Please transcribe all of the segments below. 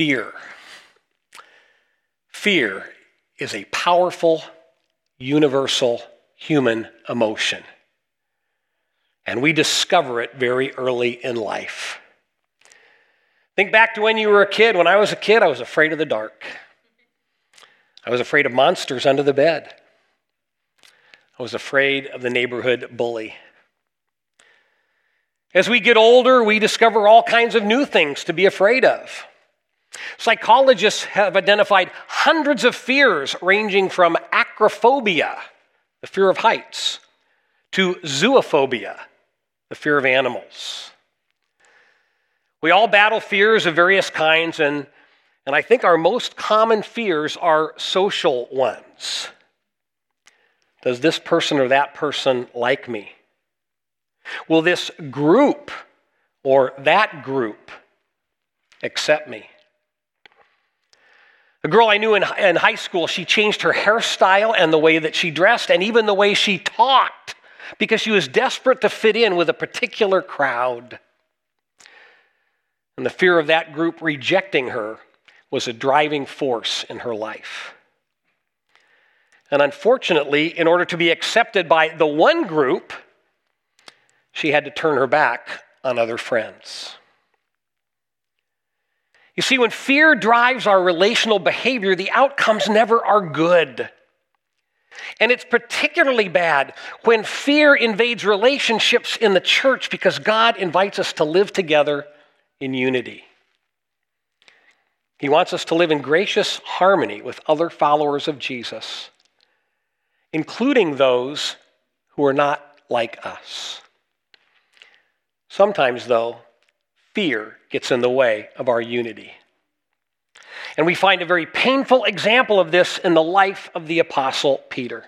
fear. Fear is a powerful, universal human emotion. And we discover it very early in life. Think back to when you were a kid. When I was a kid, I was afraid of the dark. I was afraid of monsters under the bed. I was afraid of the neighborhood bully. As we get older, we discover all kinds of new things to be afraid of. Psychologists have identified hundreds of fears ranging from acrophobia, the fear of heights, to zoophobia, the fear of animals. We all battle fears of various kinds, and, and I think our most common fears are social ones. Does this person or that person like me? Will this group or that group accept me? A girl I knew in, in high school, she changed her hairstyle and the way that she dressed and even the way she talked because she was desperate to fit in with a particular crowd. And the fear of that group rejecting her was a driving force in her life. And unfortunately, in order to be accepted by the one group, she had to turn her back on other friends. You see, when fear drives our relational behavior, the outcomes never are good. And it's particularly bad when fear invades relationships in the church because God invites us to live together in unity. He wants us to live in gracious harmony with other followers of Jesus, including those who are not like us. Sometimes, though, fear gets in the way of our unity. And we find a very painful example of this in the life of the Apostle Peter.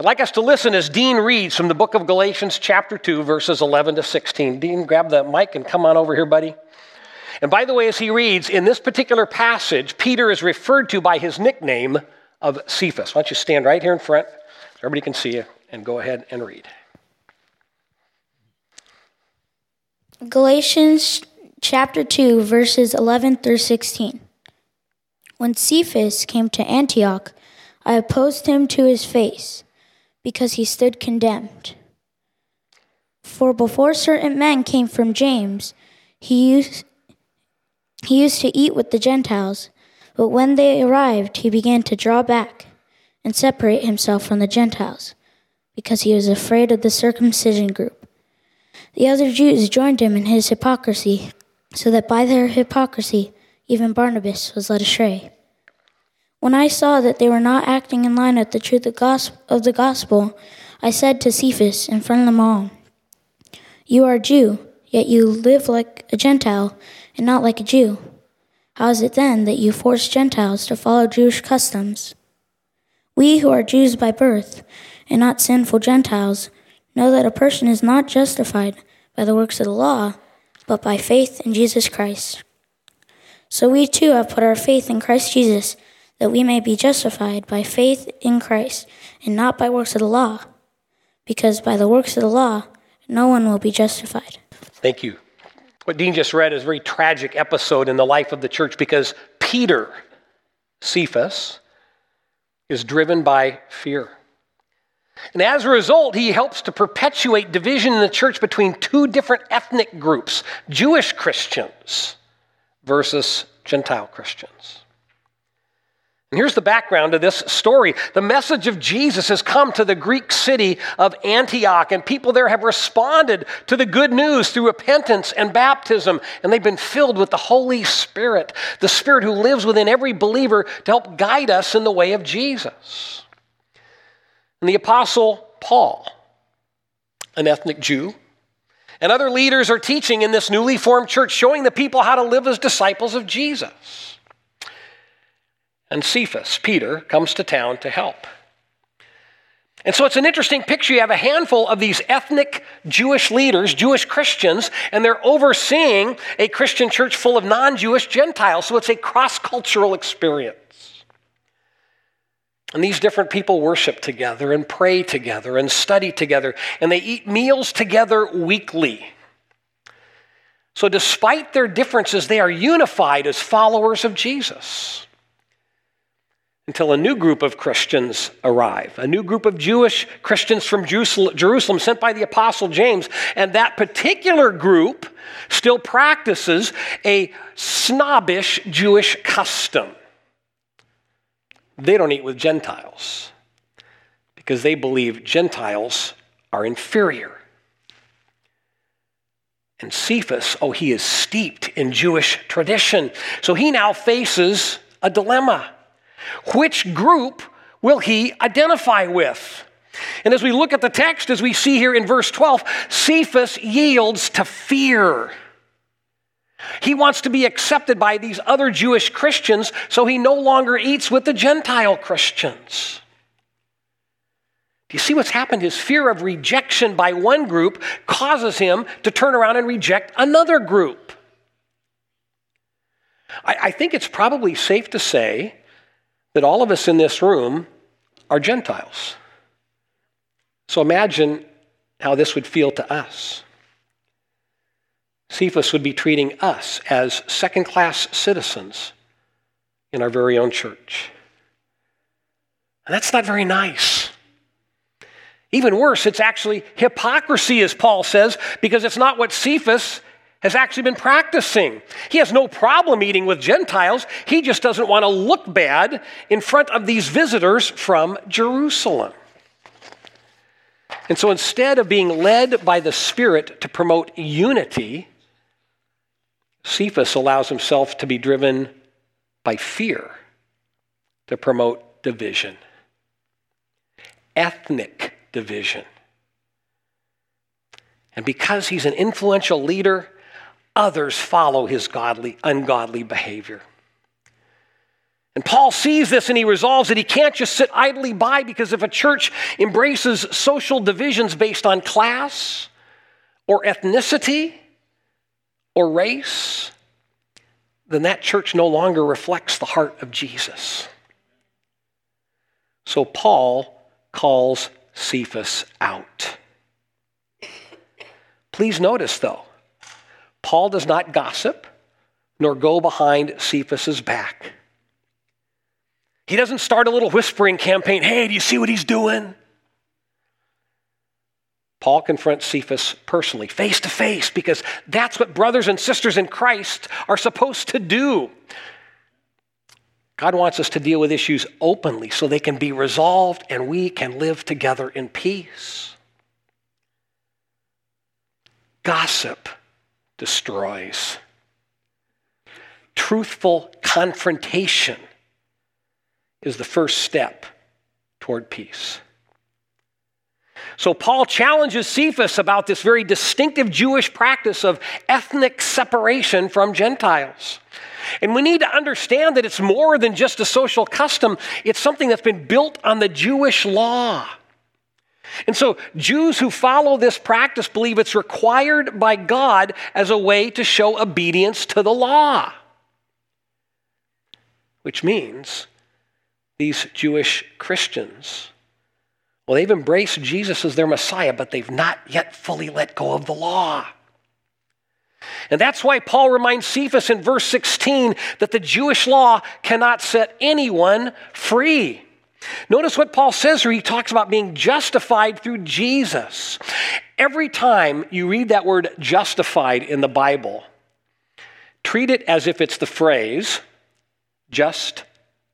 I'd like us to listen as Dean reads from the book of Galatians, chapter 2, verses 11 to 16. Dean, grab the mic and come on over here, buddy. And by the way, as he reads, in this particular passage, Peter is referred to by his nickname of Cephas. Why don't you stand right here in front? so Everybody can see you, and go ahead and read. Galatians chapter 2, verses 11 through 16. When Cephas came to Antioch, I opposed him to his face, because he stood condemned. For before certain men came from James, he used, he used to eat with the Gentiles, but when they arrived, he began to draw back and separate himself from the Gentiles, because he was afraid of the circumcision group. The other Jews joined him in his hypocrisy, so that by their hypocrisy even Barnabas was led astray. When I saw that they were not acting in line with the truth of the gospel, I said to Cephas in front of them all, You are a Jew, yet you live like a Gentile and not like a Jew. How is it then that you force Gentiles to follow Jewish customs? We who are Jews by birth and not sinful Gentiles know that a person is not justified by the works of the law, but by faith in Jesus Christ. So we too have put our faith in Christ Jesus, that we may be justified by faith in Christ, and not by works of the law, because by the works of the law, no one will be justified. Thank you. What Dean just read is a very tragic episode in the life of the church because Peter, Cephas, is driven by fear. And as a result, he helps to perpetuate division in the church between two different ethnic groups Jewish Christians versus Gentile Christians. And here's the background to this story. The message of Jesus has come to the Greek city of Antioch, and people there have responded to the good news through repentance and baptism, and they've been filled with the Holy Spirit, the Spirit who lives within every believer to help guide us in the way of Jesus. And the Apostle Paul, an ethnic Jew, and other leaders are teaching in this newly formed church, showing the people how to live as disciples of Jesus. And Cephas, Peter, comes to town to help. And so it's an interesting picture. You have a handful of these ethnic Jewish leaders, Jewish Christians, and they're overseeing a Christian church full of non Jewish Gentiles. So it's a cross cultural experience. And these different people worship together and pray together and study together, and they eat meals together weekly. So, despite their differences, they are unified as followers of Jesus until a new group of Christians arrive, a new group of Jewish Christians from Jerusalem sent by the Apostle James. And that particular group still practices a snobbish Jewish custom. They don't eat with Gentiles because they believe Gentiles are inferior. And Cephas, oh, he is steeped in Jewish tradition. So he now faces a dilemma. Which group will he identify with? And as we look at the text, as we see here in verse 12, Cephas yields to fear. He wants to be accepted by these other Jewish Christians, so he no longer eats with the Gentile Christians. Do you see what's happened? His fear of rejection by one group causes him to turn around and reject another group. I, I, think it's probably safe to say that all of us in this room are Gentiles. So imagine how this would feel to us. Cephas would be treating us as second class citizens in our very own church. And that's not very nice. Even worse, it's actually hypocrisy, as Paul says, because it's not what Cephas has actually been practicing. He has no problem eating with Gentiles. He just doesn't want to look bad in front of these visitors from Jerusalem. And so instead of being led by the Spirit to promote unity, Cephas allows himself to be driven by fear to promote division, ethnic division. And because he's an influential leader, others follow his godly, ungodly behavior. And Paul sees this and he resolves that he can't just sit idly by because if a church embraces social divisions based on class or ethnicity or race, then that church no longer reflects the heart of Jesus. So Paul calls Cephas out. Please notice, though, Paul does not gossip nor go behind Cephas's back. He doesn't start a little whispering campaign hey, do you see what he's doing? Paul confronts Cephas personally, face to face, because that's what brothers and sisters in Christ are supposed to do. God wants us to deal with issues openly so they can be resolved and we can live together in peace. Gossip destroys. Truthful confrontation is the first step toward peace. So, Paul challenges Cephas about this very distinctive Jewish practice of ethnic separation from Gentiles. And we need to understand that it's more than just a social custom, it's something that's been built on the Jewish law. And so, Jews who follow this practice believe it's required by God as a way to show obedience to the law. Which means these Jewish Christians, well, they've embraced Jesus as their Messiah, but they've not yet fully let go of the law. And that's why Paul reminds Cephas in verse 16 that the Jewish law cannot set anyone free. Notice what Paul says here. He talks about being justified through Jesus. Every time you read that word justified in the Bible, treat it as if it's the phrase just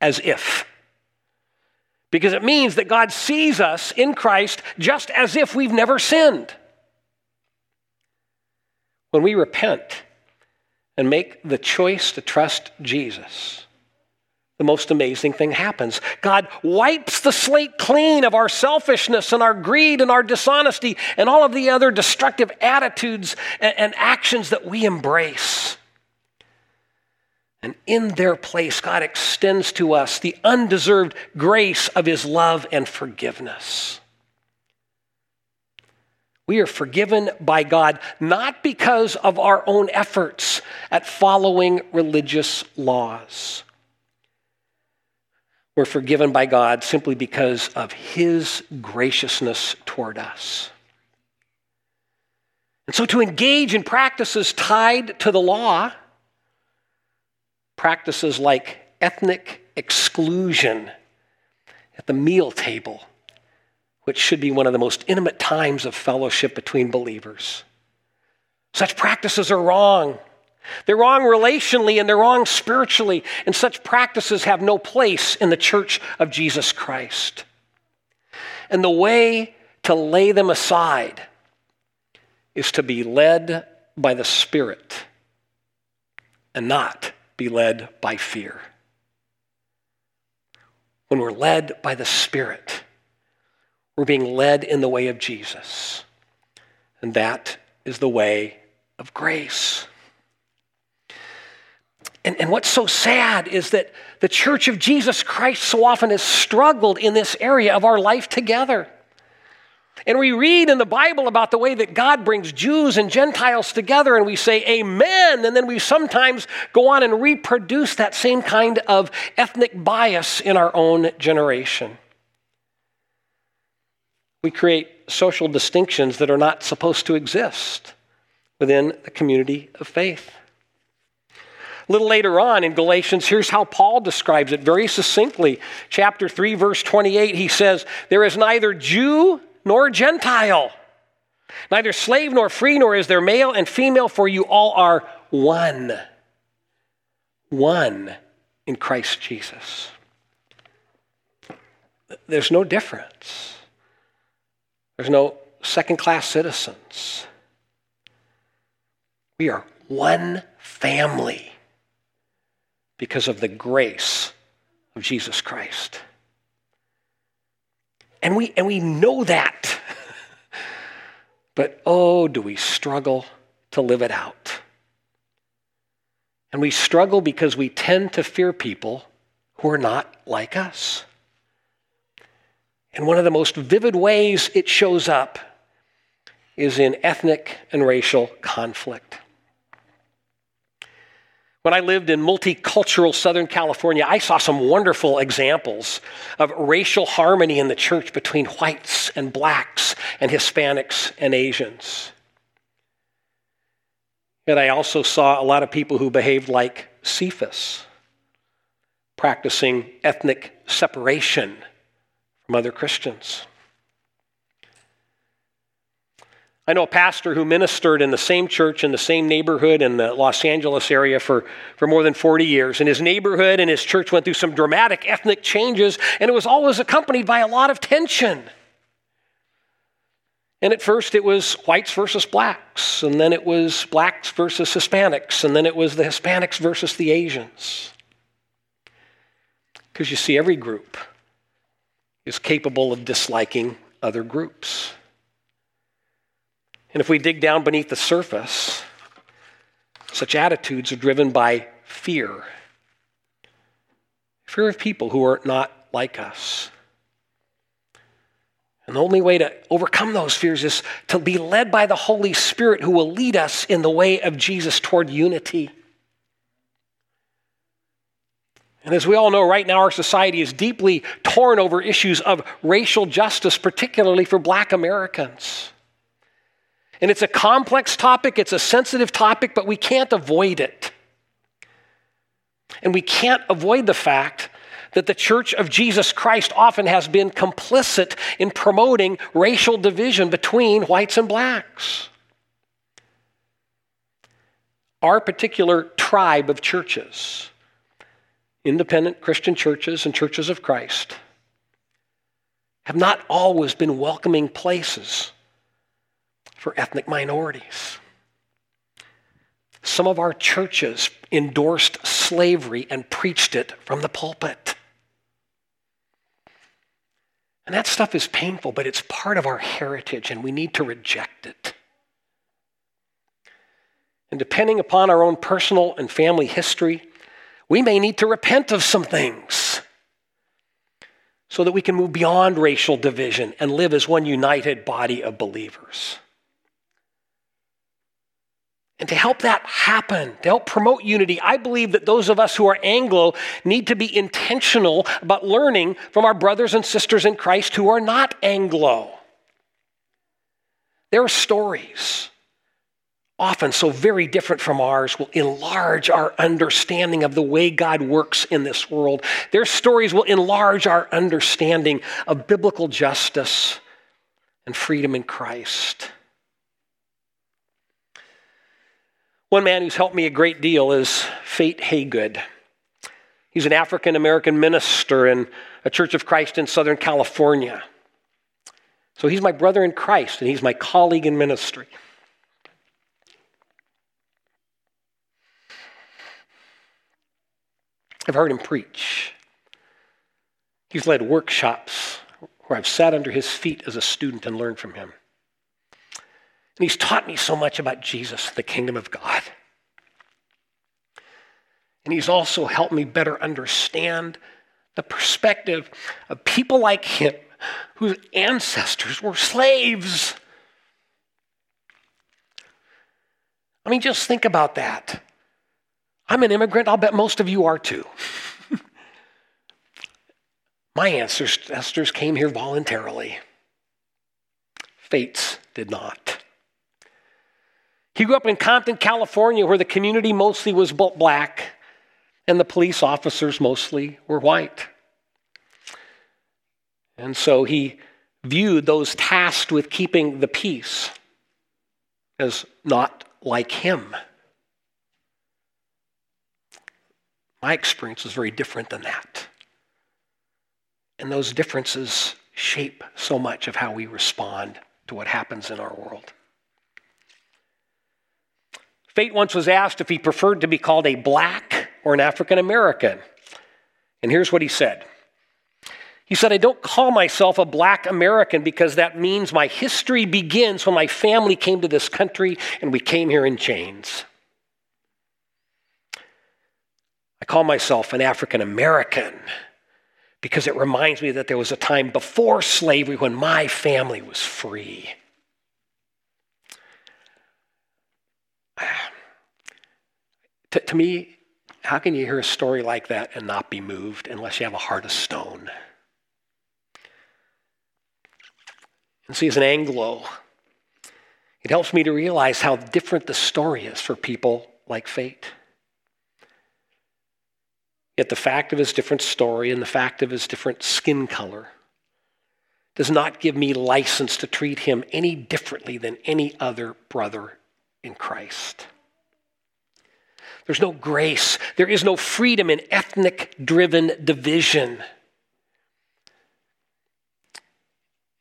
as if. Because it means that God sees us in Christ just as if we've never sinned. When we repent and make the choice to trust Jesus, the most amazing thing happens. God wipes the slate clean of our selfishness and our greed and our dishonesty and all of the other destructive attitudes and, actions that we embrace. And in their place, God extends to us the undeserved grace of His love and forgiveness. We are forgiven by God not because of our own efforts at following religious laws. We're forgiven by God simply because of His graciousness toward us. And so to engage in practices tied to the law, practices like ethnic exclusion at the meal table, which should be one of the most intimate times of fellowship between believers. Such practices are wrong. They're wrong relationally and they're wrong spiritually, and such practices have no place in the church of Jesus Christ. And the way to lay them aside is to be led by the Spirit and not be led by fear. When we're led by the Spirit, we're being led in the way of Jesus. And that is the way of grace. And, and what's so sad is that the church of Jesus Christ so often has struggled in this area of our life together. And we read in the Bible about the way that God brings Jews and Gentiles together, and we say, Amen. And then we sometimes go on and reproduce that same kind of ethnic bias in our own generation. We create social distinctions that are not supposed to exist within the community of faith. A little later on in Galatians, here's how Paul describes it very succinctly. Chapter 3, verse 28, he says, There is neither Jew nor Gentile, neither slave nor free, nor is there male and female, for you all are one. One in Christ Jesus. There's no difference. There's no second class citizens. We are one family because of the grace of Jesus Christ. And we, and we know that. But oh, do we struggle to live it out. And we struggle because we tend to fear people who are not like us. And one of the most vivid ways it shows up is in ethnic and racial conflict. When I lived in multicultural Southern California, I saw some wonderful examples of racial harmony in the church between whites and blacks and Hispanics and Asians. Yet I also saw a lot of people who behaved like Cephas, practicing ethnic separation from other Christians. I know a pastor who ministered in the same church in the same neighborhood in the Los Angeles area for, for more than 40 years. And his neighborhood and his church went through some dramatic ethnic changes, and it was always accompanied by a lot of tension. And at first it was whites versus blacks, and then it was blacks versus Hispanics, and then it was the Hispanics versus the Asians. Because you see, every group is capable of disliking other groups. And if we dig down beneath the surface, such attitudes are driven by fear fear of people who are not like us. And the only way to overcome those fears is to be led by the Holy Spirit who will lead us in the way of Jesus toward unity. And as we all know, right now our society is deeply torn over issues of racial justice, particularly for black Americans. And it's a complex topic, it's a sensitive topic, but we can't avoid it. And we can't avoid the fact that the Church of Jesus Christ often has been complicit in promoting racial division between whites and blacks. Our particular tribe of churches, independent Christian churches and churches of Christ, have not always been welcoming places for ethnic minorities. Some of our churches endorsed slavery and preached it from the pulpit. And that stuff is painful, but it's part of our heritage, and we need to reject it. And depending upon our own personal and family history, we may need to repent of some things so that we can move beyond racial division and live as one united body of believers. And to help that happen, to help promote unity, I believe that those of us who are Anglo need to be intentional about learning from our brothers and sisters in Christ who are not Anglo. Their stories often so very different from ours, will enlarge our understanding of the way God works in this world. Their stories will enlarge our understanding of biblical justice and freedom in Christ. One man who's helped me a great deal is Fate Haygood. He's an African American minister in a Church of Christ in Southern California. So he's my brother in Christ and he's my colleague in ministry. I've heard him preach. He's led workshops where I've sat under his feet as a student and learned from him. And he's taught me so much about Jesus, the kingdom of God. And he's also helped me better understand the perspective of people like him whose ancestors were slaves. I mean, just think about that. I'm an immigrant. I'll bet most of you are too. My ancestors came here voluntarily. Fates did not. He grew up in Compton, California, where the community mostly was black and the police officers mostly were white. And so he viewed those tasked with keeping the peace as not like him. My experience was very different than that. And those differences shape so much of how we respond to what happens in our world. Fate once was asked if he preferred to be called a black or an African American. And here's what he said He said, I don't call myself a black American because that means my history begins when my family came to this country and we came here in chains. I call myself an African American because it reminds me that there was a time before slavery when my family was free. To, to, me, how can you hear a story like that and not be moved unless you have a heart of stone? And see, as an Anglo, it helps me to realize how different the story is for people like Fate. Yet the fact of his different story and the fact of his different skin color does not give me license to treat him any differently than any other brother in Christ. There's no grace. There is no freedom in ethnic driven division.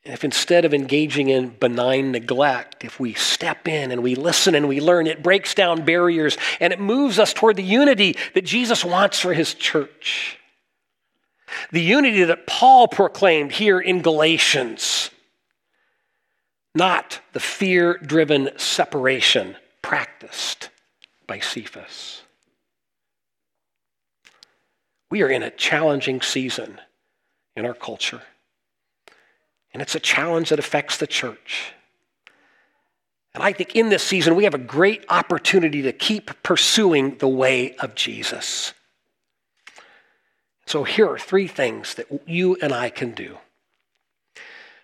If instead of engaging in benign neglect, if we step in and we listen and we learn, it breaks down barriers and it moves us toward the unity that Jesus wants for his church. The unity that Paul proclaimed here in Galatians, not the fear driven separation practiced by Cephas. We are in a challenging season in our culture. And it's a challenge that affects the church. And I think in this season, we have a great opportunity to keep pursuing the way of Jesus. So here are three things that you and I can do.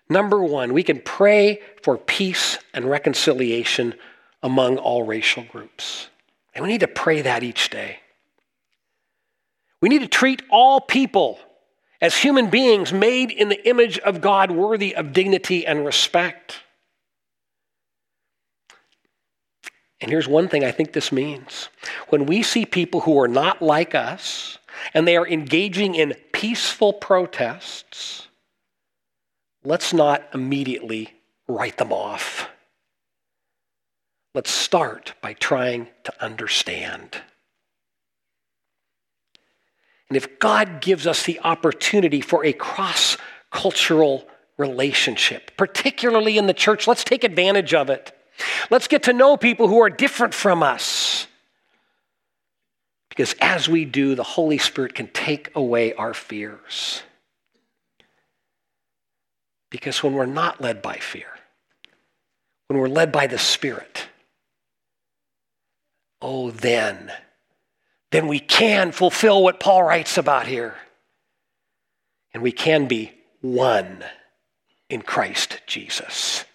Number one, we can pray for peace and reconciliation among all racial groups. And we need to pray that each day. We need to treat all people as human beings made in the image of God, worthy of dignity and respect. And here's one thing I think this means when we see people who are not like us and they are engaging in peaceful protests, let's not immediately write them off. Let's start by trying to understand. And if God gives us the opportunity for a cross cultural relationship, particularly in the church, let's take advantage of it. Let's get to know people who are different from us. Because as we do, the Holy Spirit can take away our fears. Because when we're not led by fear, when we're led by the Spirit, oh, then then we can fulfill what Paul writes about here. And we can be one in Christ Jesus.